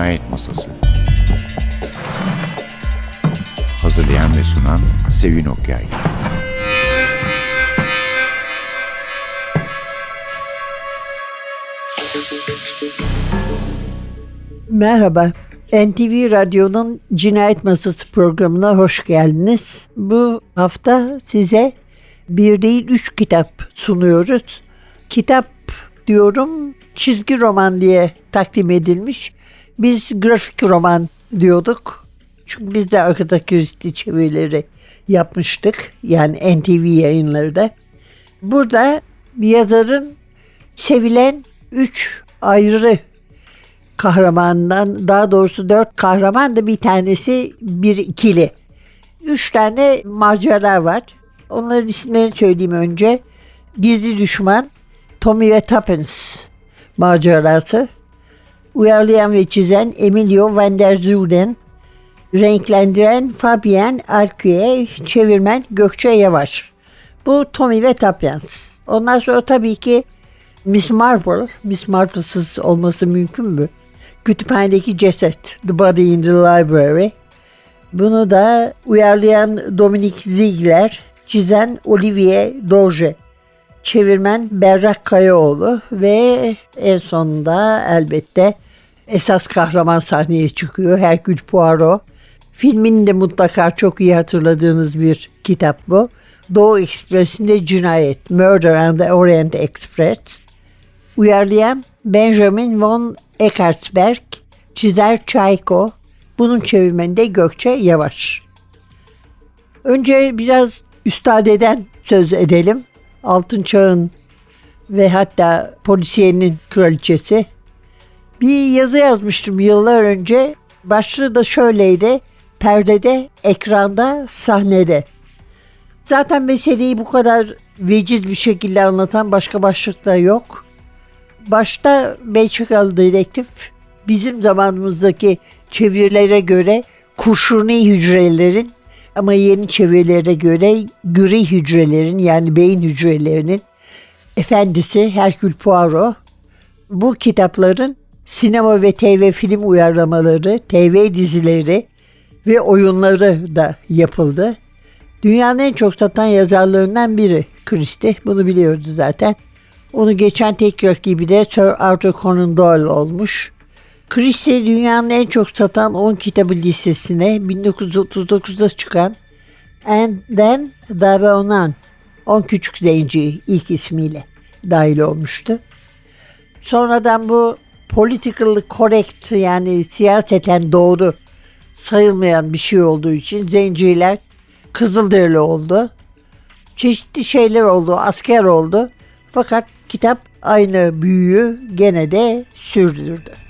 Cinayet Masası Hazırlayan ve sunan Sevin Okyay Merhaba, NTV Radyo'nun Cinayet Masası programına hoş geldiniz. Bu hafta size bir değil üç kitap sunuyoruz. Kitap diyorum çizgi roman diye takdim edilmiş. Biz grafik roman diyorduk. Çünkü biz de Agatha çevirileri yapmıştık. Yani NTV yayınları Burada bir yazarın sevilen üç ayrı kahramandan daha doğrusu dört kahraman da bir tanesi bir ikili. Üç tane macera var. Onların isimlerini söyleyeyim önce. Gizli Düşman, Tommy ve Tuppence macerası. Uyarlayan ve çizen Emilio van der Zuiden, renklendiren Fabien Alquier, çevirmen Gökçe Yavaş. Bu Tommy ve Tuppence. Ondan sonra tabii ki Miss Marple, Miss Marple'sız olması mümkün mü? Kütüphanedeki ceset, The Body in the Library. Bunu da uyarlayan Dominic Ziegler, çizen Olivier Dorje, çevirmen Berrak Kayaoğlu ve en sonunda elbette esas kahraman sahneye çıkıyor Herkül Poirot. Filmin de mutlaka çok iyi hatırladığınız bir kitap bu. Doğu Ekspresi'nde Cinayet, Murder and the Orient Express. Uyarlayan Benjamin von Eckartsberg, çizer Çayko, bunun çevirmeninde Gökçe Yavaş. Önce biraz üstadeden söz edelim. Altın Çağ'ın ve hatta polisiyenin kraliçesi. Bir yazı yazmıştım yıllar önce. Başlığı da şöyleydi. Perdede, ekranda, sahnede. Zaten meseleyi bu kadar veciz bir şekilde anlatan başka başlık da yok. Başta Belçikalı dedektif bizim zamanımızdaki çevirilere göre kurşuni hücrelerin ama yeni çevirilere göre gri hücrelerin yani beyin hücrelerinin efendisi Herkül Poirot bu kitapların sinema ve TV film uyarlamaları, TV dizileri ve oyunları da yapıldı. Dünyanın en çok satan yazarlarından biri Christie. Bunu biliyoruz zaten. Onu geçen tek rakibi de Sir Arthur Conan Doyle olmuş. Christie dünyanın en çok satan 10 kitabı listesine 1939'da çıkan And Then There Onan 10 Küçük Zenci ilk ismiyle dahil olmuştu. Sonradan bu political correct yani siyaseten doğru sayılmayan bir şey olduğu için zenciler Kızılderili oldu. Çeşitli şeyler oldu, asker oldu. Fakat kitap aynı büyüyü gene de sürdürdü.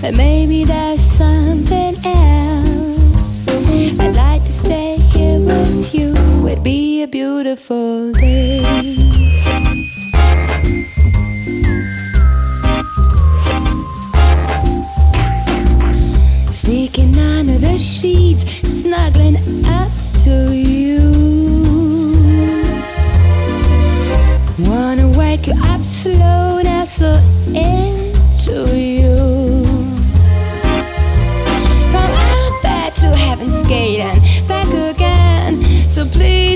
but maybe there's something else. I'd like to stay here with you. It'd be a beautiful day. Sneaking under the sheets, snuggling up to you. Wanna wake you up slow, nestle into you.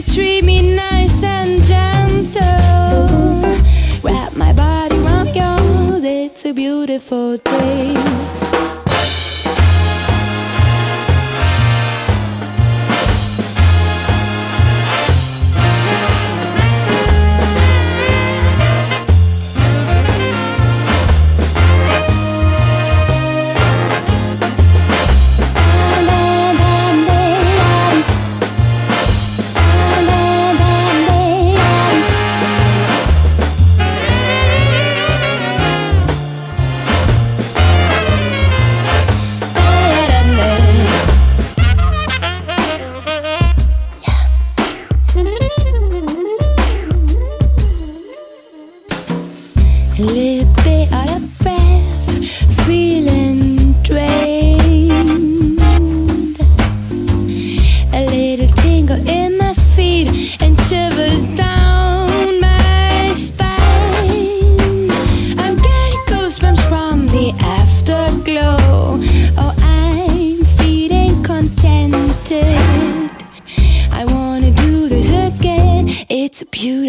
Please treat me nice and gentle. Wrap my body around yours, it's a beautiful day.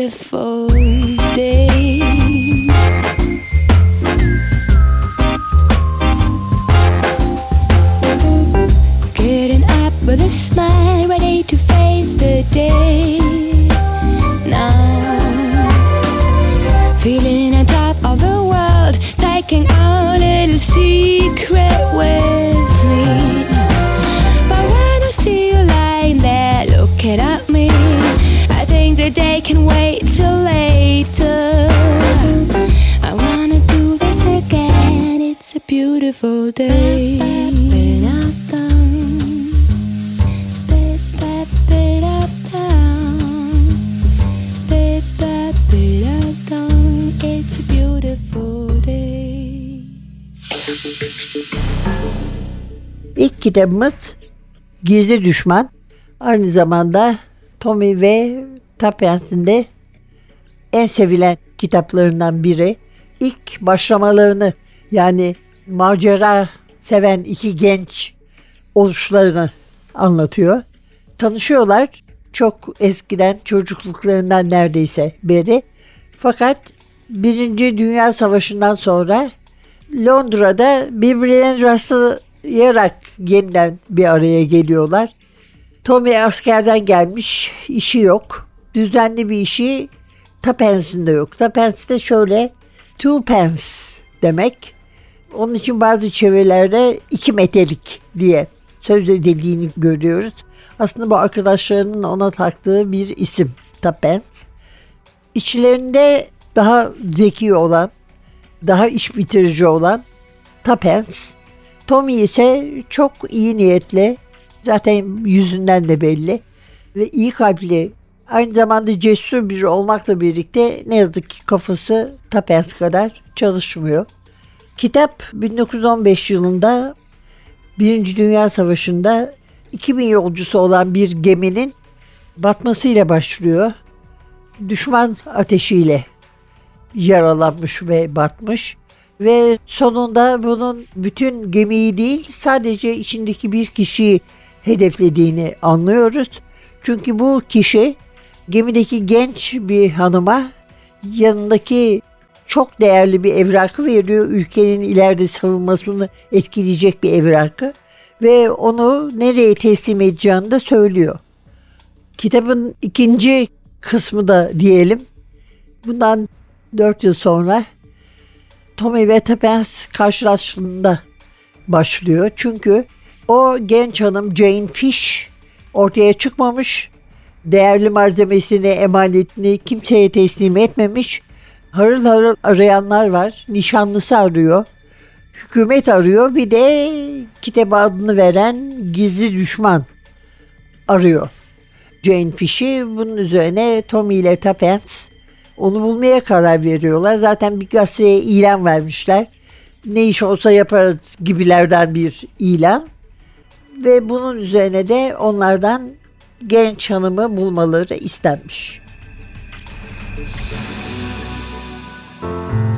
Beautiful kitabımız Gizli Düşman. Aynı zamanda Tommy ve Tapiens'in de en sevilen kitaplarından biri. İlk başlamalarını yani macera seven iki genç oluşlarını anlatıyor. Tanışıyorlar çok eskiden çocukluklarından neredeyse beri. Fakat Birinci Dünya Savaşı'ndan sonra Londra'da birbirlerine rastlayarak yeniden bir araya geliyorlar. Tommy askerden gelmiş, işi yok. Düzenli bir işi Tapens'in de yok. Tapens de şöyle two pence demek. Onun için bazı çevrelerde iki metelik diye söz edildiğini görüyoruz. Aslında bu arkadaşlarının ona taktığı bir isim Tapens. İçlerinde daha zeki olan, daha iş bitirici olan Tapens. Tommy ise çok iyi niyetli, zaten yüzünden de belli ve iyi kalpli, aynı zamanda cesur biri olmakla birlikte ne yazık ki kafası Tapens kadar çalışmıyor. Kitap 1915 yılında Birinci Dünya Savaşı'nda 2000 yolcusu olan bir geminin batmasıyla başlıyor. Düşman ateşiyle yaralanmış ve batmış ve sonunda bunun bütün gemiyi değil sadece içindeki bir kişiyi hedeflediğini anlıyoruz. Çünkü bu kişi gemideki genç bir hanıma yanındaki çok değerli bir evrakı veriyor. Ülkenin ileride savunmasını etkileyecek bir evrakı ve onu nereye teslim edeceğini de söylüyor. Kitabın ikinci kısmı da diyelim. Bundan 4 yıl sonra Tommy ve Tapens karşılaştığında başlıyor. Çünkü o genç hanım Jane Fish ortaya çıkmamış. Değerli malzemesini, emanetini kimseye teslim etmemiş. Harıl harıl arayanlar var. Nişanlısı arıyor. Hükümet arıyor. Bir de kitaba adını veren gizli düşman arıyor. Jane Fish'i bunun üzerine Tommy ile Tapens onu bulmaya karar veriyorlar. Zaten bir gazeteye ilan vermişler. Ne iş olsa yaparız gibilerden bir ilan. Ve bunun üzerine de onlardan genç hanımı bulmaları istenmiş. Lying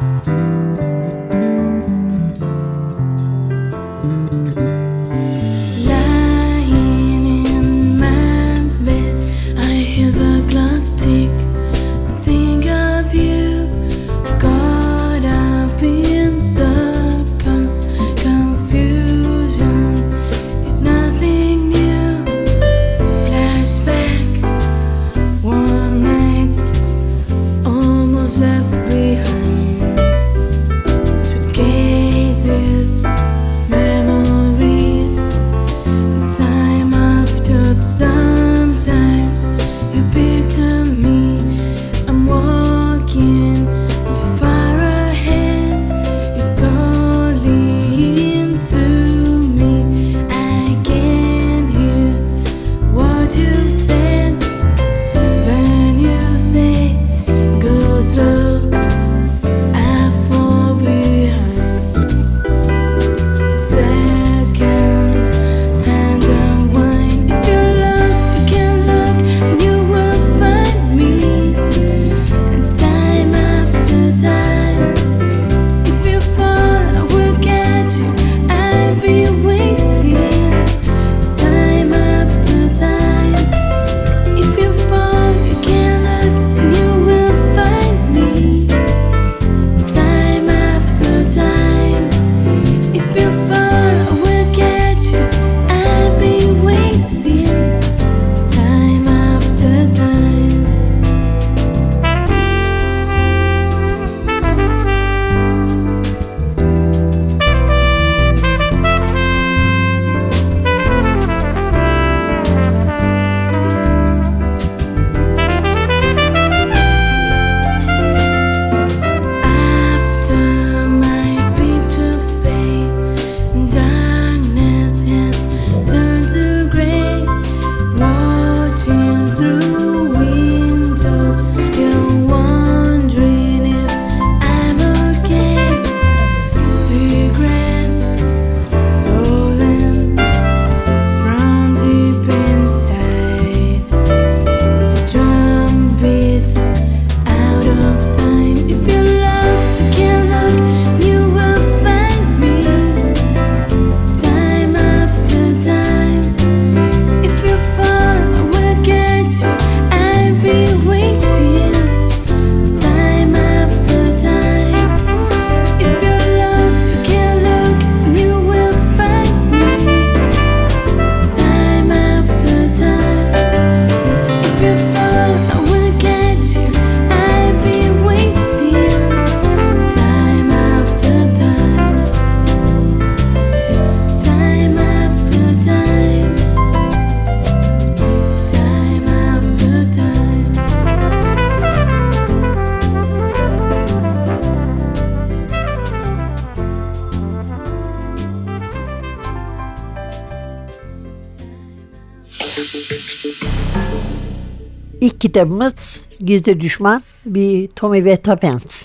kitabımız Gizli Düşman bir Tommy ve Tuppence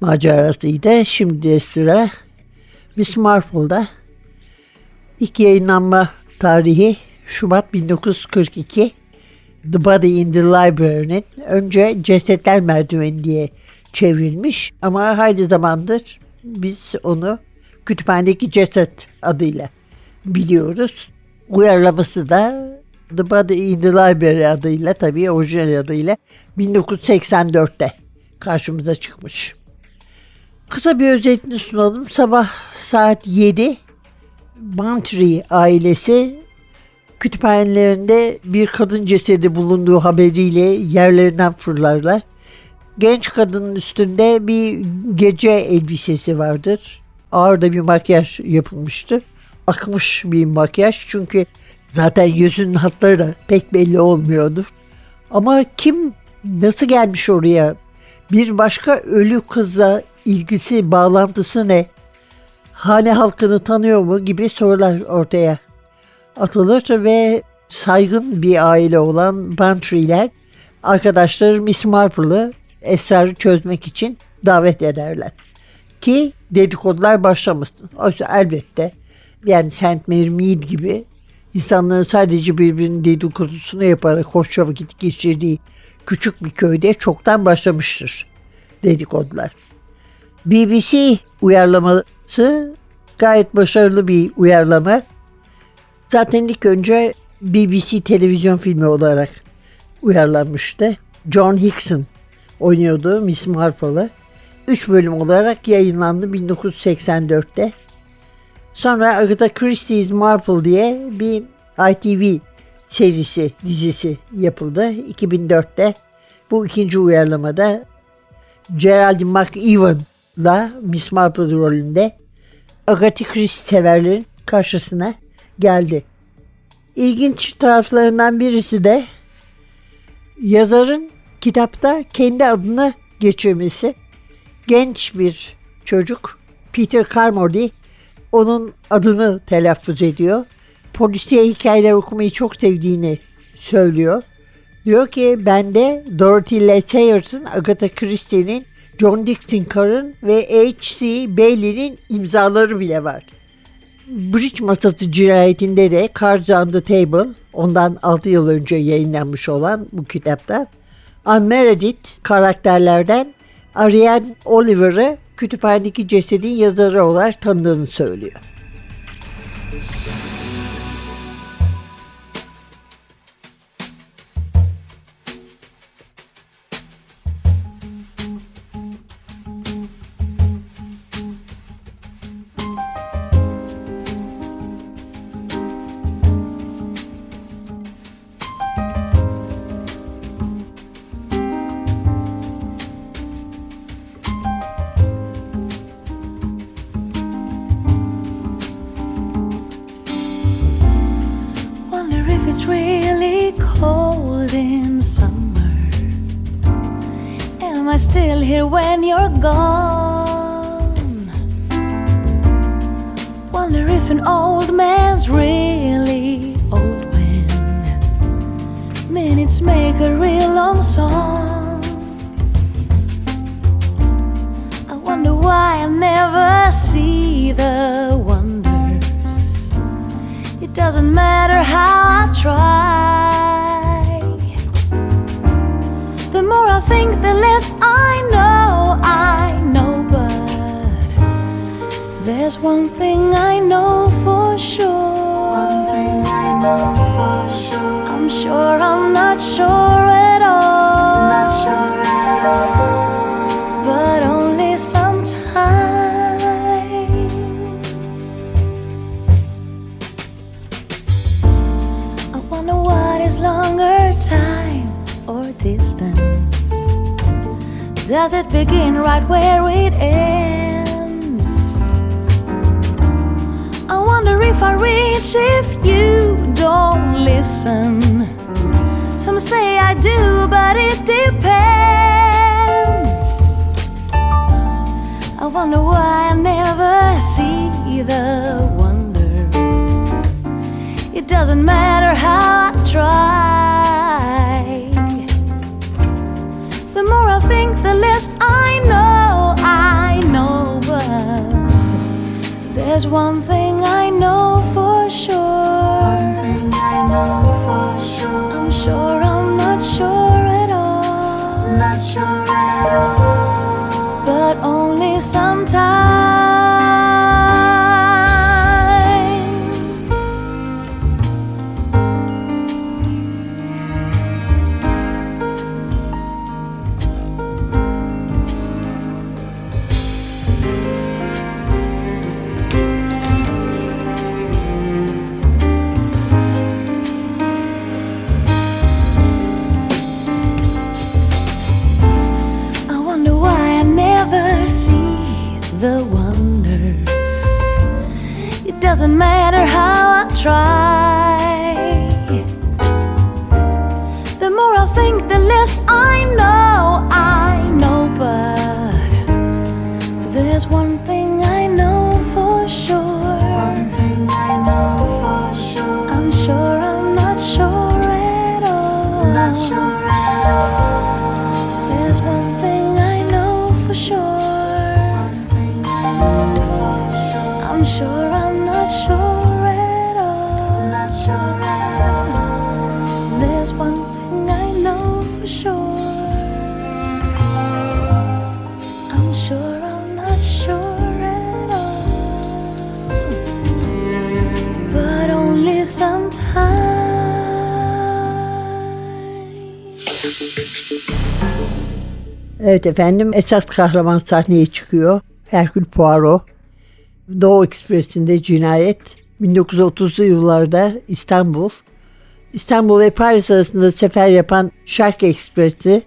macerasıydı. Şimdi sıra Miss Marple'da. İlk yayınlanma tarihi Şubat 1942. The Body in the Library'nin önce Cesetler Merdiveni diye çevrilmiş ama hayli zamandır biz onu Kütüphanedeki Ceset adıyla biliyoruz. Uyarlaması da The Body in the Library adıyla tabii orijinal adıyla 1984'te karşımıza çıkmış. Kısa bir özetini sunalım. Sabah saat 7 Bantry ailesi kütüphanelerinde bir kadın cesedi bulunduğu haberiyle yerlerinden fırlarlar. Genç kadının üstünde bir gece elbisesi vardır. Ağır da bir makyaj yapılmıştır. Akmış bir makyaj çünkü zaten yüzünün hatları da pek belli olmuyordur. Ama kim nasıl gelmiş oraya? Bir başka ölü kızla ilgisi, bağlantısı ne? Hane halkını tanıyor mu gibi sorular ortaya atılır ve saygın bir aile olan Bantry'ler arkadaşları Miss Marple'ı esrarı çözmek için davet ederler. Ki dedikodular başlamasın. Oysa elbette yani St. Mary Mead gibi insanların sadece birbirinin dedikodusunu yaparak hoşça vakit geçirdiği küçük bir köyde çoktan başlamıştır dedikodular. BBC uyarlaması gayet başarılı bir uyarlama. Zaten ilk önce BBC televizyon filmi olarak uyarlanmıştı. John Hickson oynuyordu Miss Marple'ı. Üç bölüm olarak yayınlandı 1984'te. Sonra Agatha Christie's Marple diye bir ITV serisi, dizisi yapıldı 2004'te. Bu ikinci uyarlamada Geraldine McEwan'la Miss Marple rolünde Agatha Christie severlerin karşısına geldi. İlginç taraflarından birisi de yazarın kitapta kendi adını geçirmesi. Genç bir çocuk Peter Carmody onun adını telaffuz ediyor. Polisiye hikayeler okumayı çok sevdiğini söylüyor. Diyor ki bende Dorothy L. Sayers Agatha Christie'nin, John Dixon Carr'ın ve H.C. Bailey'nin imzaları bile var. Bridge Masası cinayetinde de Cards on the Table ondan 6 yıl önce yayınlanmış olan bu kitapta Meredith karakterlerden Ariane Oliver'ı kütüphanedeki cesedin yazarı olarak tanıdığını söylüyor. Summer. Am I still here when you're gone? Wonder if an old man's really old when minutes make a real long song. I wonder why I never see the wonders. It doesn't matter how I try. Think, the less I know. I know, but there's one thing Does it begin right where it ends? I wonder if I reach if you don't listen. Some say I do, but it depends. I wonder why I never see the wonders. It doesn't matter how I try. There's one thing one thing I know for sure. Evet efendim esas kahraman sahneye çıkıyor. Herkül Poirot. Doğu Ekspresi'nde cinayet. 1930'lu yıllarda İstanbul. İstanbul ve Paris arasında sefer yapan Şark Ekspresi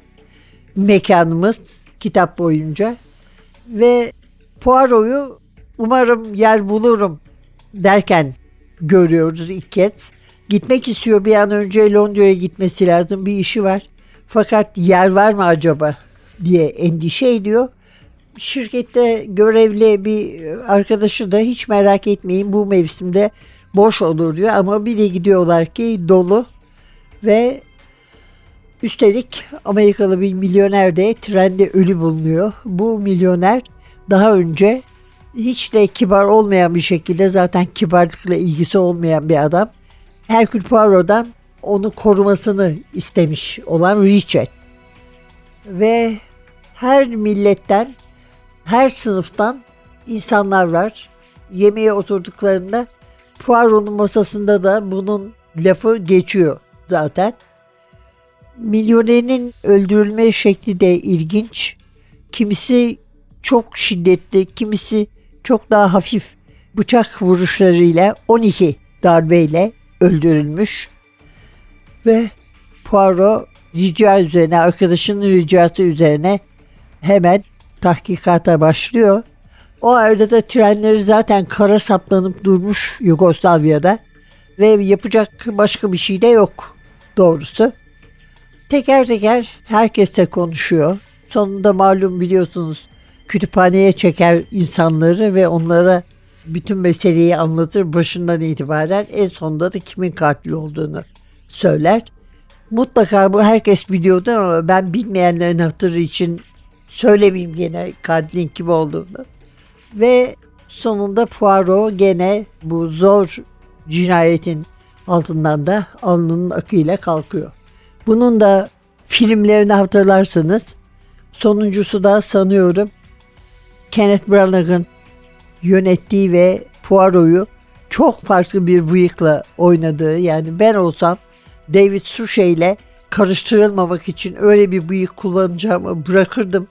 mekanımız kitap boyunca. Ve Poirot'u umarım yer bulurum derken görüyoruz ilk kez. Gitmek istiyor bir an önce Londra'ya gitmesi lazım bir işi var. Fakat yer var mı acaba diye endişe ediyor. Şirkette görevli bir arkadaşı da hiç merak etmeyin bu mevsimde boş olur diyor ama bir de gidiyorlar ki dolu ve üstelik Amerikalı bir milyoner de trende ölü bulunuyor. Bu milyoner daha önce hiç de kibar olmayan bir şekilde zaten kibarlıkla ilgisi olmayan bir adam. Herkül Poirot'dan onu korumasını istemiş olan Richard. Ve her milletten, her sınıftan insanlar var. Yemeğe oturduklarında Poirot'un masasında da bunun lafı geçiyor zaten. Milyonerin öldürülme şekli de ilginç. Kimisi çok şiddetli, kimisi çok daha hafif bıçak vuruşlarıyla 12 darbeyle öldürülmüş. Ve Poirot rica üzerine, arkadaşının ricası üzerine hemen tahkikata başlıyor. O arada da trenleri zaten kara saplanıp durmuş Yugoslavya'da ve yapacak başka bir şey de yok doğrusu. Teker teker herkesle konuşuyor. Sonunda malum biliyorsunuz kütüphaneye çeker insanları ve onlara bütün meseleyi anlatır başından itibaren en sonunda da kimin katil olduğunu söyler. Mutlaka bu herkes biliyordu ama ben bilmeyenlerin hatırı için söylemeyeyim gene katilin kim olduğunu. Ve sonunda Poirot gene bu zor cinayetin altından da alnının akıyla kalkıyor. Bunun da filmlerini hatırlarsanız sonuncusu da sanıyorum Kenneth Branagh'ın yönettiği ve Poirot'u çok farklı bir bıyıkla oynadığı yani ben olsam David Suchet ile karıştırılmamak için öyle bir bıyık kullanacağımı bırakırdım.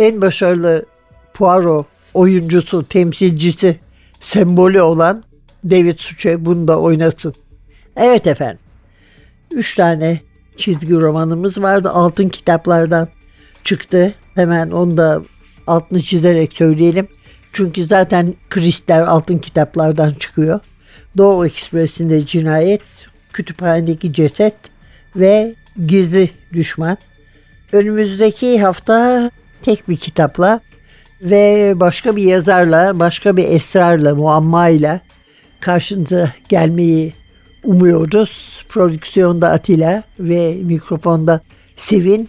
En başarılı Poirot oyuncusu, temsilcisi, sembolü olan David Suchet bunu da oynasın. Evet efendim. Üç tane çizgi romanımız vardı. Altın kitaplardan çıktı. Hemen onu da altını çizerek söyleyelim. Çünkü zaten kristal altın kitaplardan çıkıyor. Doğu Ekspresi'nde cinayet, kütüphanedeki ceset ve gizli düşman. Önümüzdeki hafta tek bir kitapla ve başka bir yazarla, başka bir esrarla, muammayla karşınıza gelmeyi umuyoruz. Prodüksiyonda Atilla ve mikrofonda Sevin.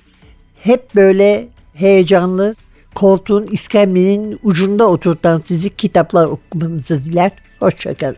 Hep böyle heyecanlı, koltuğun iskemlenin ucunda oturtan sizi kitaplar okumanızı diler. Hoşçakalın.